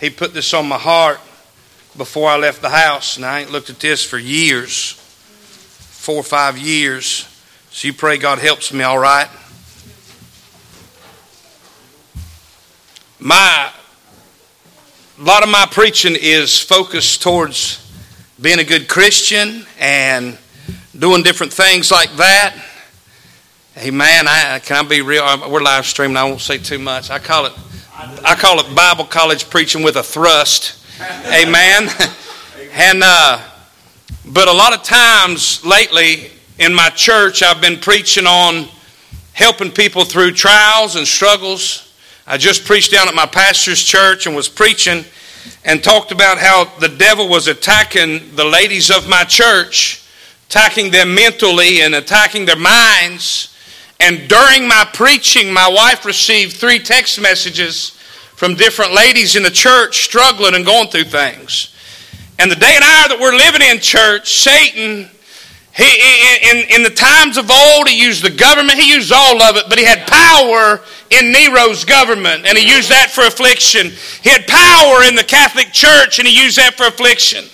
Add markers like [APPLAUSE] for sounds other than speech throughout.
he put this on my heart before I left the house, and I ain't looked at this for years four or five years. So you pray God helps me, all right? My, a lot of my preaching is focused towards being a good Christian and doing different things like that. Hey man, I can I be real? We're live streaming. I won't say too much. I call it I call it Bible college preaching with a thrust. Amen. and uh, but a lot of times lately in my church, I've been preaching on helping people through trials and struggles. I just preached down at my pastor's church and was preaching and talked about how the devil was attacking the ladies of my church, attacking them mentally and attacking their minds. And during my preaching, my wife received three text messages from different ladies in the church struggling and going through things. And the day and hour that we're living in, church, Satan, he, in, in the times of old, he used the government, he used all of it, but he had power in Nero's government, and he used that for affliction. He had power in the Catholic Church, and he used that for affliction.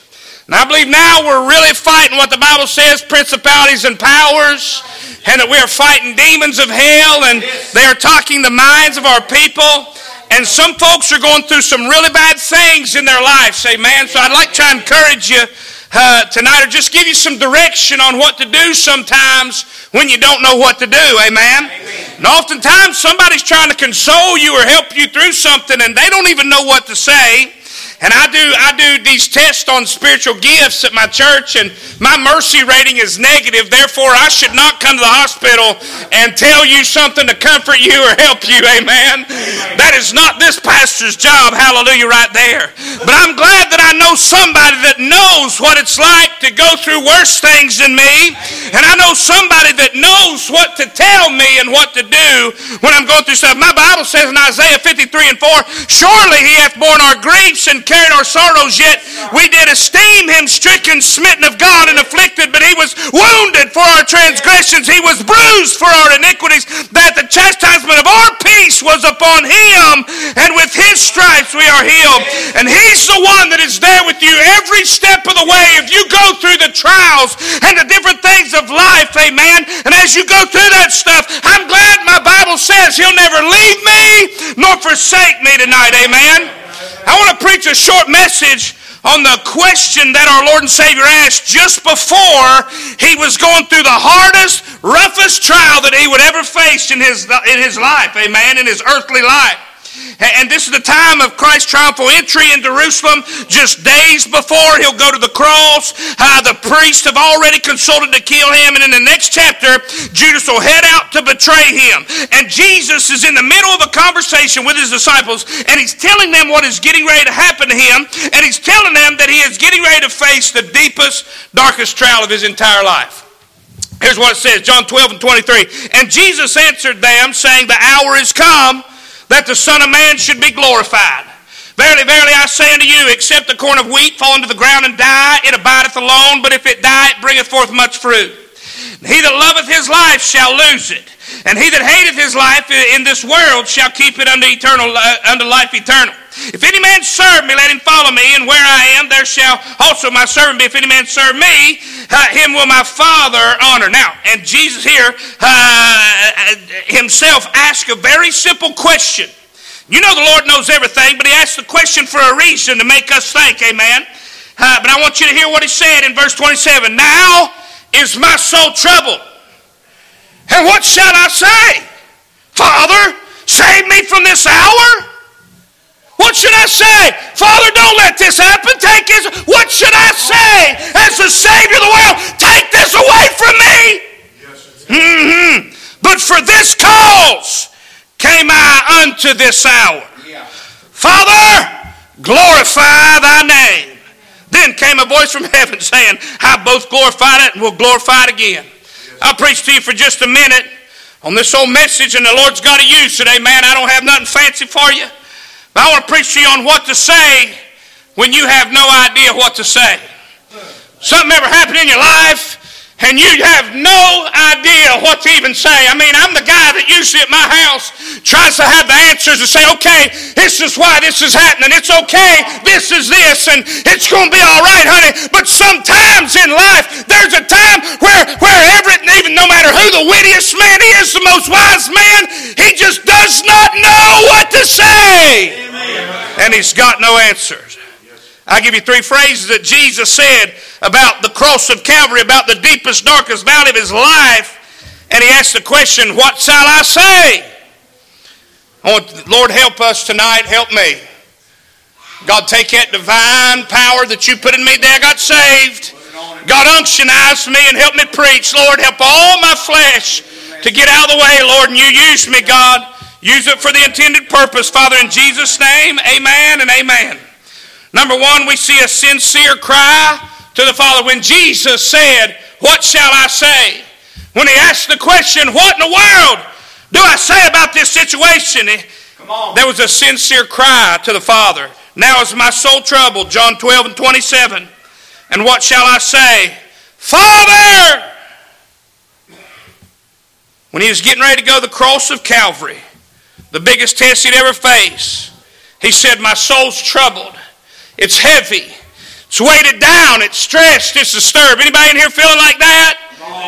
And I believe now we're really fighting what the Bible says principalities and powers, and that we are fighting demons of hell, and they are talking the minds of our people. And some folks are going through some really bad things in their lives, amen. So I'd like to encourage you uh, tonight or just give you some direction on what to do sometimes when you don't know what to do, amen? amen. And oftentimes somebody's trying to console you or help you through something and they don't even know what to say. And I do, I do these tests on spiritual gifts at my church, and my mercy rating is negative. Therefore, I should not come to the hospital and tell you something to comfort you or help you. Amen. That is not this pastor's job. Hallelujah, right there. But I'm glad that I know somebody that knows what it's like to go through worse things than me. And I know somebody that knows what to tell me and what to do when I'm going through stuff. My Bible says in Isaiah 53 and 4, Surely he hath borne our griefs and carried our sorrows, yet we did esteem him stricken, smitten of God, and afflicted, but he was wounded for our transgressions, he was bruised for our iniquities, that the chastisement of our peace was upon him, and with his stripes we are healed. And he's the one that is there with you every step of the way. If you go through the trials and the different things of life, amen, and as you go through that stuff, I'm glad my Bible says he'll never leave me nor forsake me tonight, amen. I want to preach a short message on the question that our Lord and Savior asked just before he was going through the hardest, roughest trial that he would ever face in his, in his life, amen, in his earthly life. And this is the time of Christ's triumphal entry in Jerusalem. Just days before he'll go to the cross, uh, the priests have already consulted to kill him. And in the next chapter, Judas will head out to betray him. And Jesus is in the middle of a conversation with his disciples, and he's telling them what is getting ready to happen to him. And he's telling them that he is getting ready to face the deepest, darkest trial of his entire life. Here's what it says John 12 and 23. And Jesus answered them, saying, The hour is come that the Son of Man should be glorified. Verily, verily, I say unto you, except the corn of wheat fall into the ground and die, it abideth alone, but if it die, it bringeth forth much fruit. He that loveth his life shall lose it, and he that hateth his life in this world shall keep it unto eternal, uh, unto life eternal. If any man serve me, let him follow me, and where I am, there shall also my servant be. If any man serve me, uh, him will my Father honor. Now, and Jesus here uh, himself asked a very simple question. You know the Lord knows everything, but he asked the question for a reason to make us think, amen. Uh, but I want you to hear what he said in verse 27. Now is my soul troubled. And what shall I say? Father, save me from this hour? What should I say? Father, don't let this happen. Take this. What should I say as the Savior of the world? Take this away from me. Mm-hmm. But for this cause came I unto this hour. Father, glorify thy name. Then came a voice from heaven saying, I both glorified it and will glorify it again. I'll preach to you for just a minute on this old message, and the Lord's got to use today, man. I don't have nothing fancy for you. But I want to preach to you on what to say when you have no idea what to say. Something ever happened in your life and you have no idea what to even say. I mean, I'm the guy that usually at my house tries to have the answers to say, okay, this is why this is happening. It's okay, this is this, and it's going to be all right, honey. But sometimes in life, there's a time where, where every, even no matter who the wittiest man is, the most wise man, he just does not know what to say. Amen. And he's got no answers. I'll give you three phrases that Jesus said about the cross of Calvary, about the deepest, darkest valley of his life. And he asked the question, What shall I say? Lord, help us tonight. Help me. God, take that divine power that you put in me there. I got saved. God, unctionize me and help me preach. Lord, help all my flesh to get out of the way, Lord, and you use me, God. Use it for the intended purpose, Father, in Jesus' name. Amen and amen. Number one, we see a sincere cry to the Father. When Jesus said, What shall I say? When he asked the question, What in the world do I say about this situation? There was a sincere cry to the Father. Now is my soul troubled. John 12 and 27. And what shall I say? Father! When he was getting ready to go to the cross of Calvary, the biggest test he'd ever face, he said, My soul's troubled. It's heavy. It's weighted down. It's stressed. It's disturbed. Anybody in here feeling like that?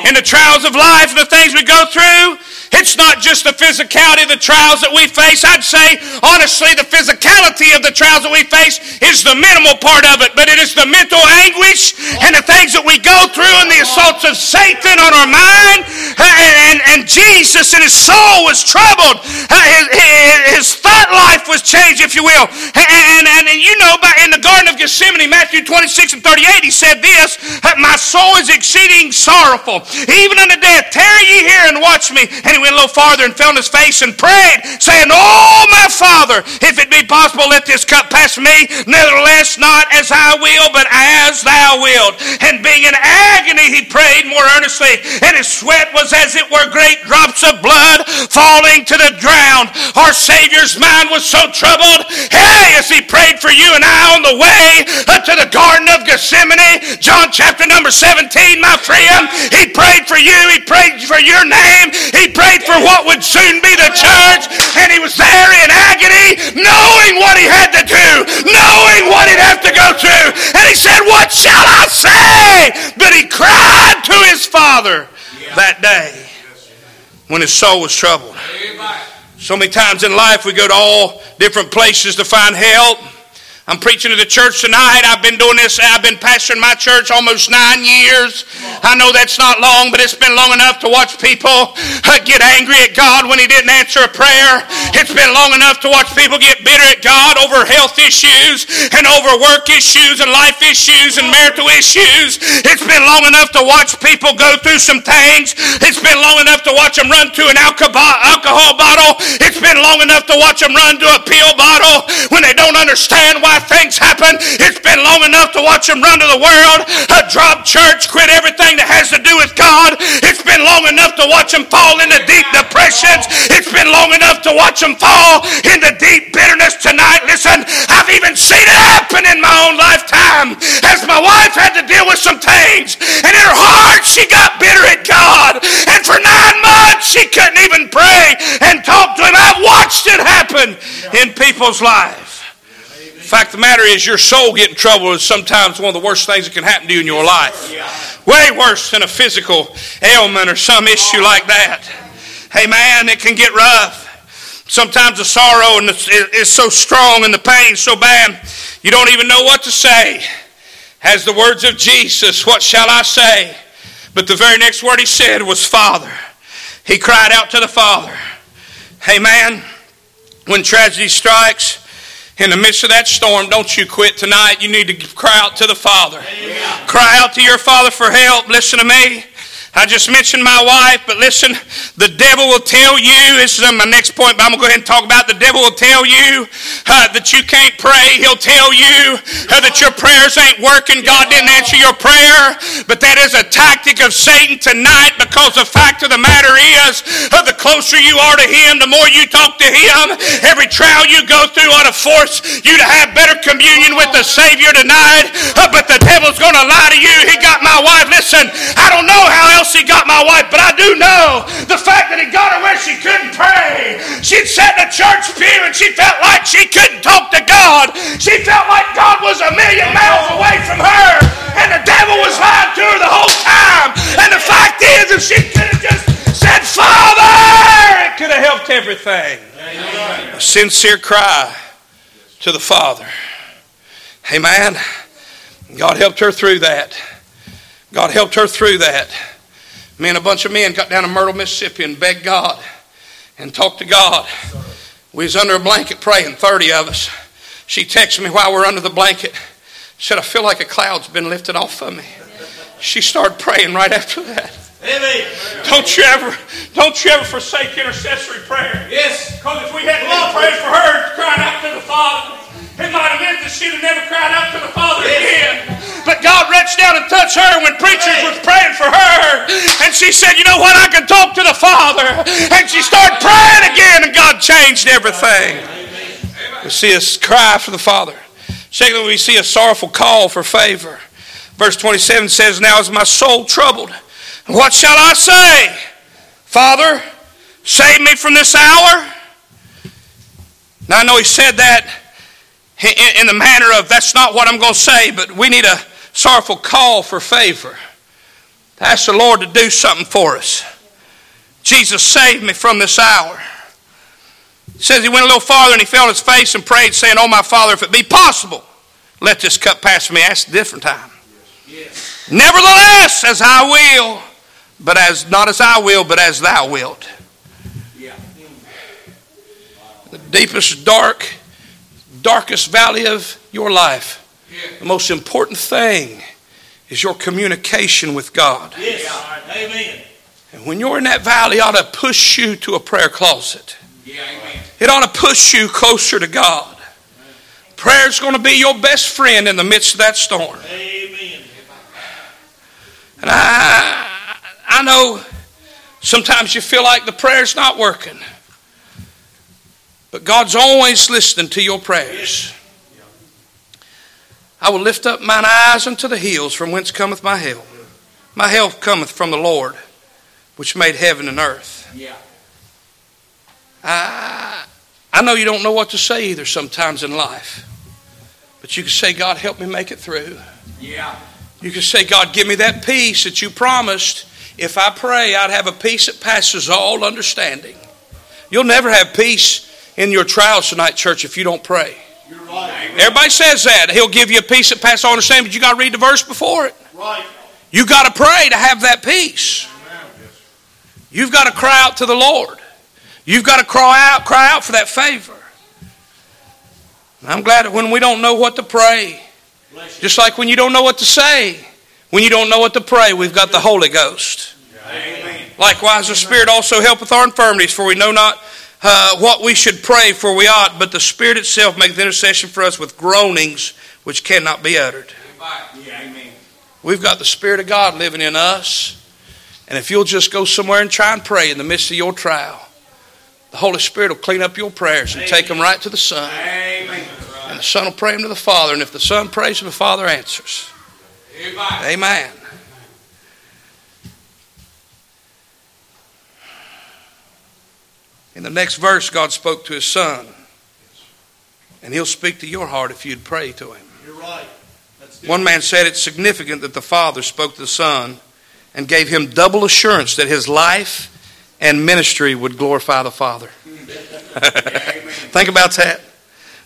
In the trials of life and the things we go through? It's not just the physicality of the trials that we face. I'd say, honestly, the physicality of the trials that we face is the minimal part of it, but it is the mental anguish and the things that we go through and the assaults of Satan on our mind. And, and, and Jesus and his soul was troubled. Uh, his, his, his, thought life was changed, if you will. And, and, and you know, in the Garden of Gethsemane, Matthew 26 and 38, he said this uh, My soul is exceeding sorrowful, even unto death. Tarry ye here and watch me. And he went a little farther and fell on his face and prayed, saying, Oh, my Father, if it be possible, let this cup pass from me. Nevertheless, not as I will, but as thou wilt. And being in agony, he prayed more earnestly, and his sweat was as it were great drops of blood falling to the ground. Our Savior's mind was so troubled, hey, as he prayed for you and I on the way to the Garden of Gethsemane, John chapter number 17, my friend, he prayed for you, he prayed for your name, he prayed for what would soon be the church, and he was there in agony, knowing what he had to do, knowing what he'd have to go through. And he said, What shall I say? But he cried to his father that day when his soul was troubled. So many times in life we go to all different places to find help. I'm preaching to the church tonight. I've been doing this, I've been pastoring my church almost nine years. I know that's not long, but it's been long enough to watch people uh, get angry at God when He didn't answer a prayer. It's been long enough to watch people get bitter at God over health issues and over work issues and life issues and marital issues. It's been long enough to watch people go through some things. It's been long enough to watch them run to an alcohol bottle. It's been long enough to watch them run to a pill bottle when they don't understand why things happen. It's been long enough to watch them run to the world, drop church, quit everything that has to do with God. It's been long enough to watch them fall into deep depressions. It's been long enough to watch them fall into deep bitterness tonight. Listen, I've even seen it happen in my own lifetime as my wife had to deal with some things. And in her heart, she got bitter at God. And for nine months, she couldn't even pray and talk to Him. I've watched it happen in people's lives. Fact of the matter is, your soul getting trouble is sometimes one of the worst things that can happen to you in your life. Way worse than a physical ailment or some issue like that. Hey, man, it can get rough. Sometimes the sorrow and is so strong and the pain so bad, you don't even know what to say. As the words of Jesus, what shall I say? But the very next word he said was Father. He cried out to the Father. Hey, man, when tragedy strikes, in the midst of that storm, don't you quit tonight. You need to cry out to the Father. Amen. Cry out to your Father for help. Listen to me. I just mentioned my wife, but listen, the devil will tell you, this is my next point, but I'm going to go ahead and talk about the devil will tell you uh, that you can't pray. He'll tell you uh, that your prayers ain't working. God didn't answer your prayer. But that is a tactic of Satan tonight because the fact of the matter is, uh, the closer you are to him, the more you talk to him. Every trial you go through ought to force you to have better communion with the Savior tonight, uh, but the devil's going to lie to you. He got my wife. Listen, I don't know how else he got my wife, but I do know the fact that he got her where she couldn't pray. She'd sat in a church pew and she felt like she couldn't talk to God. She felt like God was a million miles away from her, and the devil was lying to her the whole time. And the fact is, if she could have just said, Father, it could have helped everything. A sincere cry to the Father. Amen. God helped her through that. God helped her through that. Me and a bunch of men got down to Myrtle, Mississippi and begged God and talked to God. We was under a blanket praying, 30 of us. She texted me while we are under the blanket. Said, I feel like a cloud's been lifted off of me. She started praying right after that. Amen. Don't you ever, don't you ever forsake intercessory prayer. Yes. Because if we hadn't been praying for her, crying out to the Father, it might have meant that she'd have never cried out to the Father again. But God reached down and touched her when preachers was praying for her. And she said, you know what, I can talk to the Father. And she started praying again, and God changed everything. We see a cry for the Father. Secondly, we see a sorrowful call for favor. Verse 27 says, Now is my soul troubled. What shall I say? Father, save me from this hour. Now I know he said that in the manner of that's not what I'm going to say, but we need a sorrowful call for favor. Ask the Lord to do something for us. Jesus saved me from this hour. It says he went a little farther and he fell on his face and prayed, saying, Oh, my Father, if it be possible, let this cup pass from me. That's a different time. Yes. Nevertheless, as I will, but as not as I will, but as thou wilt. Yeah. The deepest dark, darkest valley of your life. The most important thing is your communication with God. Yes. Amen. And when you're in that valley, it ought to push you to a prayer closet. Yeah, amen. It ought to push you closer to God. Prayer is going to be your best friend in the midst of that storm. Amen. And I, I know sometimes you feel like the prayer's not working. But God's always listening to your prayers. I will lift up mine eyes unto the hills from whence cometh my help. My help cometh from the Lord, which made heaven and earth. Yeah. I, I know you don't know what to say either sometimes in life. But you can say, God, help me make it through. Yeah. You can say, God, give me that peace that you promised if I pray, I'd have a peace that passes all understanding. You'll never have peace in your trials tonight, church, if you don't pray. Right. Everybody says that. He'll give you a peace that passes all understanding, but you got to read the verse before it. Right. You got to pray to have that peace. You've got to cry out to the Lord. You've got to cry out, cry out for that favor. I'm glad that when we don't know what to pray, just like when you don't know what to say, when you don't know what to pray, we've got the Holy Ghost. Amen. Likewise, the Spirit also helpeth our infirmities, for we know not uh, what we should pray for we ought, but the Spirit itself maketh intercession for us with groanings which cannot be uttered. Amen. We've got the Spirit of God living in us. And if you'll just go somewhere and try and pray in the midst of your trial, the Holy Spirit will clean up your prayers and Amen. take them right to the Son. Amen. And the Son will pray them to the Father. And if the Son prays the Father answers. Amen. In the next verse, God spoke to his son. And he'll speak to your heart if you'd pray to him. You're right. One man said it's significant that the Father spoke to the Son and gave him double assurance that his life and ministry would glorify the Father. [LAUGHS] Think about that.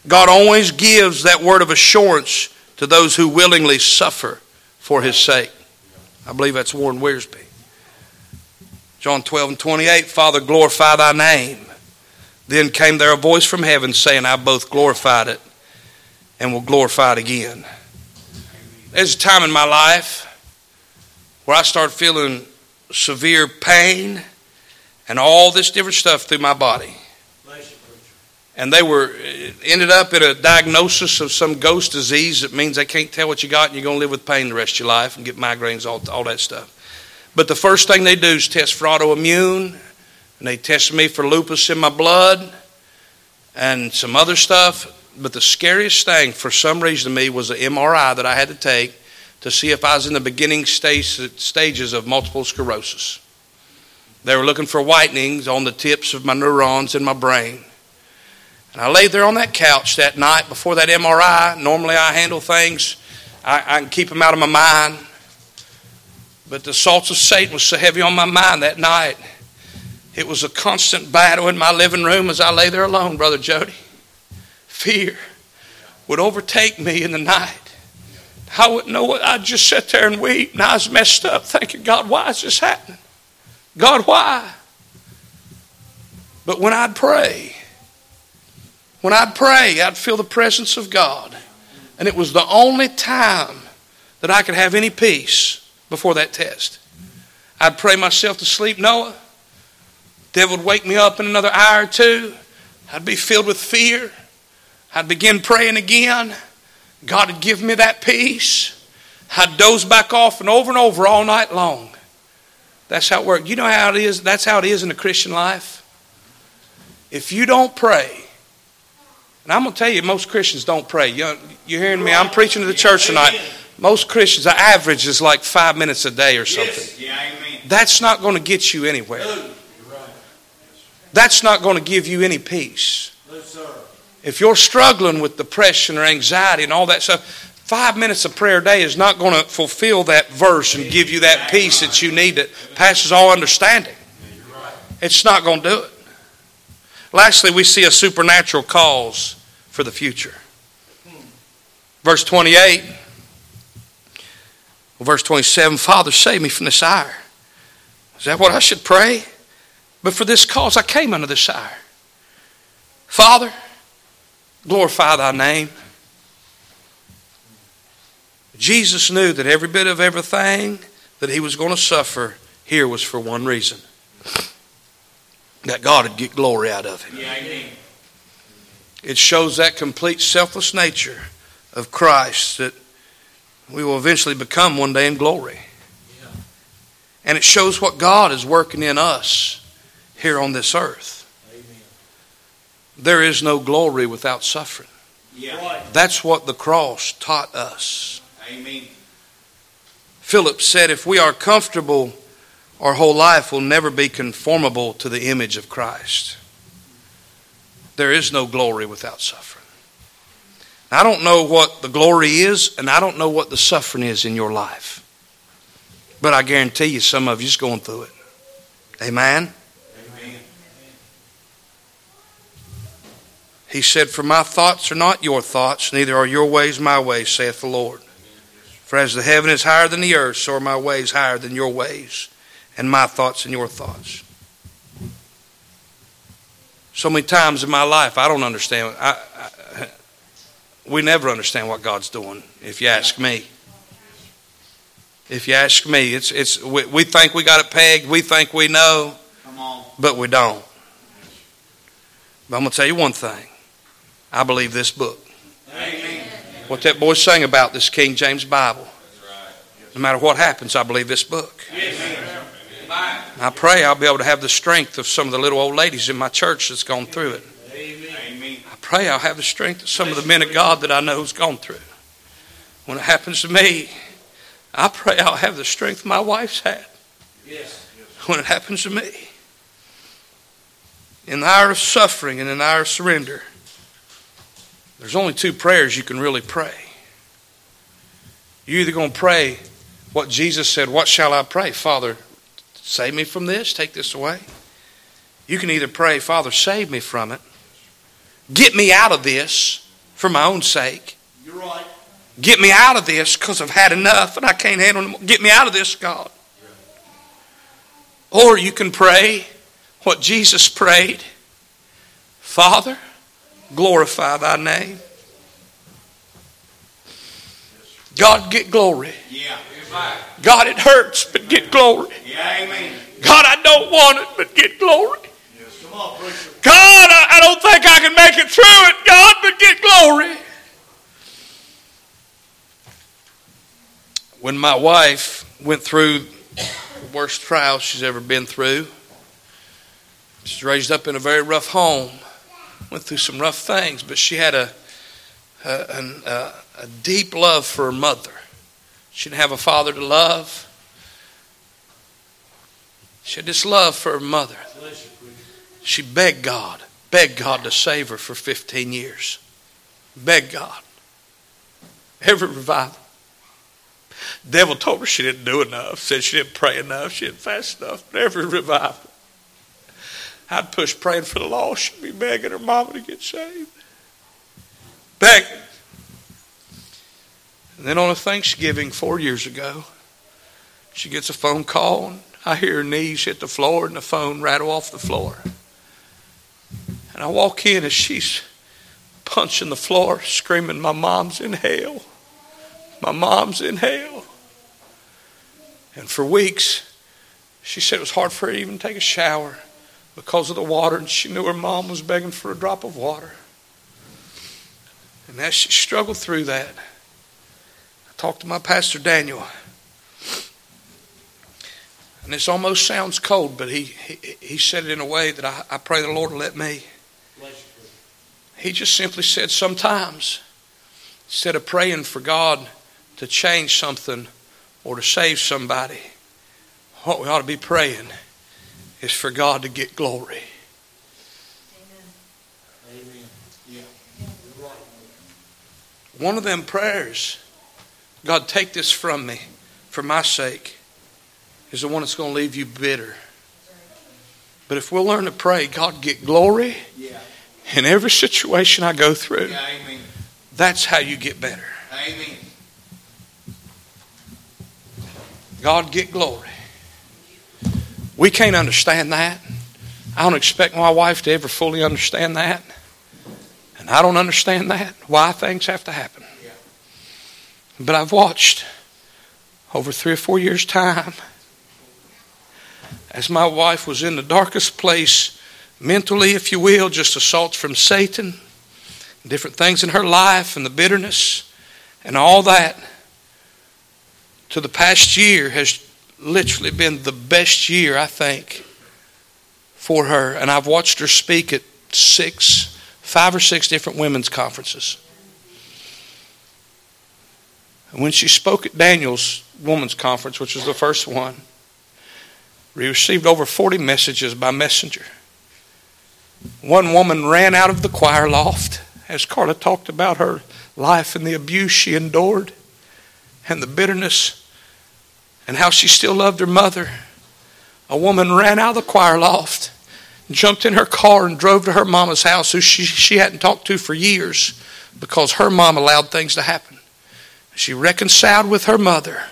God always gives that word of assurance to those who willingly suffer for his sake. I believe that's Warren Wiersbe. John 12 and 28, Father, glorify thy name. Then came there a voice from heaven saying, I both glorified it and will glorify it again. There's a time in my life where I started feeling severe pain and all this different stuff through my body and they were ended up in a diagnosis of some ghost disease that means they can't tell what you got and you're going to live with pain the rest of your life and get migraines all, all that stuff but the first thing they do is test for autoimmune and they tested me for lupus in my blood and some other stuff but the scariest thing for some reason to me was the MRI that I had to take to see if I was in the beginning stage, stages of multiple sclerosis. They were looking for whitenings on the tips of my neurons in my brain. And I laid there on that couch that night before that MRI. Normally I handle things, I, I can keep them out of my mind. But the assaults of Satan was so heavy on my mind that night. It was a constant battle in my living room as I lay there alone, Brother Jody. Fear would overtake me in the night. I wouldn't know what. I'd just sit there and weep, and I was messed up, thinking, God, why is this happening? God, why? But when I'd pray, when I'd pray, I'd feel the presence of God. And it was the only time that I could have any peace before that test. I'd pray myself to sleep, Noah. Devil would wake me up in another hour or two. I'd be filled with fear. I'd begin praying again. God would give me that peace. I'd doze back off and over and over all night long. That's how it works. You know how it is? That's how it is in the Christian life. If you don't pray, and I'm going to tell you, most Christians don't pray. You're, hearing me? I'm preaching to the church tonight. Most Christians, the average is like five minutes a day or something. Yes. Yeah, That's not going to get you anywhere. That's not going to give you any peace. If you're struggling with depression or anxiety and all that stuff, five minutes of prayer a day is not going to fulfill that verse and give you that peace that you need that passes all understanding. It's not going to do it. Lastly, we see a supernatural cause for the future. Verse 28, verse 27 Father, save me from this hour. Is that what I should pray? But for this cause I came unto this hour. Father, glorify thy name. Jesus knew that every bit of everything that he was going to suffer here was for one reason that God would get glory out of him. Yeah, it shows that complete selfless nature of Christ that we will eventually become one day in glory. And it shows what God is working in us here on this earth. Amen. There is no glory without suffering. Yeah. That's what the cross taught us. Amen. Philip said, if we are comfortable, our whole life will never be conformable to the image of Christ. There is no glory without suffering. I don't know what the glory is, and I don't know what the suffering is in your life. But I guarantee you, some of you's going through it. Amen? Amen. He said, For my thoughts are not your thoughts, neither are your ways my ways, saith the Lord. For as the heaven is higher than the earth, so are my ways higher than your ways, and my thoughts than your thoughts. So many times in my life, I don't understand. I, I, we never understand what God's doing, if you ask me. If you ask me, it's, it's, we, we think we got it pegged, we think we know, but we don't. But I'm going to tell you one thing. I believe this book. Amen. What that boy sang about, this King James Bible. No matter what happens, I believe this book. I pray I'll be able to have the strength of some of the little old ladies in my church that's gone through it. Pray I'll have the strength of some of the men of God that I know has gone through. When it happens to me, I pray I'll have the strength my wife's had. When it happens to me. In the hour of suffering and in the hour of surrender, there's only two prayers you can really pray. You're either going to pray what Jesus said, What shall I pray? Father, Save me from this, take this away. You can either pray, Father, save me from it. Get me out of this for my own sake. You're right. Get me out of this because I've had enough and I can't handle it. Get me out of this, God. Or you can pray what Jesus prayed Father, glorify thy name. God, get glory. Yeah. God, it hurts, but get glory. Yeah, amen. God, I don't want it, but get glory. God, I, I don't think I can make it through it, God, but get glory. When my wife went through the worst trial she's ever been through, she's raised up in a very rough home, went through some rough things, but she had a an, uh, a deep love for her mother. She didn't have a father to love. She had this love for her mother. She begged God, begged God to save her for 15 years. Begged God. Every revival. devil told her she didn't do enough, said she didn't pray enough, she didn't fast enough. But every revival, I'd push praying for the lost. She'd be begging her mama to get saved. Begging. And then on a Thanksgiving four years ago, she gets a phone call, and I hear her knees hit the floor and the phone rattle off the floor. And I walk in and she's punching the floor, screaming, My mom's in hell. My mom's in hell. And for weeks, she said it was hard for her to even take a shower because of the water, and she knew her mom was begging for a drop of water. And as she struggled through that, I talked to my pastor Daniel. And this almost sounds cold, but he, he, he said it in a way that I, I pray the Lord will let me. He just simply said, sometimes, instead of praying for God to change something or to save somebody, what we ought to be praying is for God to get glory. Amen. Yeah. One of them prayers God, take this from me for my sake, is the one that's going to leave you bitter. But if we'll learn to pray, God, get glory Yeah. In every situation I go through, Yeah. Amen. that's how you get better. Amen. God, get glory. We can't understand that. I don't expect my wife to ever fully understand that. And I don't understand that, why things have to happen. But I've watched over three or four years' time as my wife was in the darkest place, mentally, if you will, just assaults from Satan, different things in her life, and the bitterness, and all that, to the past year has literally been the best year, I think, for her. And I've watched her speak at six, five or six different women's conferences. And when she spoke at Daniel's women's conference, which was the first one, we received over 40 messages by messenger. One woman ran out of the choir loft as Carla talked about her life and the abuse she endured and the bitterness and how she still loved her mother. A woman ran out of the choir loft, jumped in her car, and drove to her mama's house, who she, she hadn't talked to for years because her mom allowed things to happen. She reconciled with her mother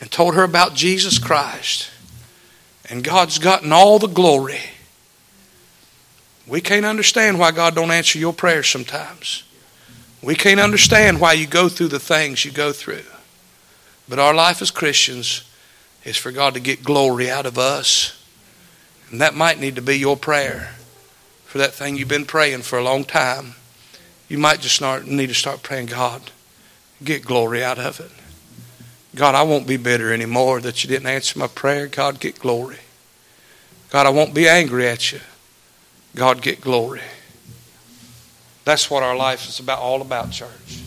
and told her about Jesus Christ. And God's gotten all the glory. We can't understand why God don't answer your prayers sometimes. We can't understand why you go through the things you go through. But our life as Christians is for God to get glory out of us. And that might need to be your prayer for that thing you've been praying for a long time. You might just need to start praying, God, get glory out of it. God, I won't be bitter anymore that you didn't answer my prayer. God, get glory. God, I won't be angry at you. God, get glory. That's what our life is about, all about, church.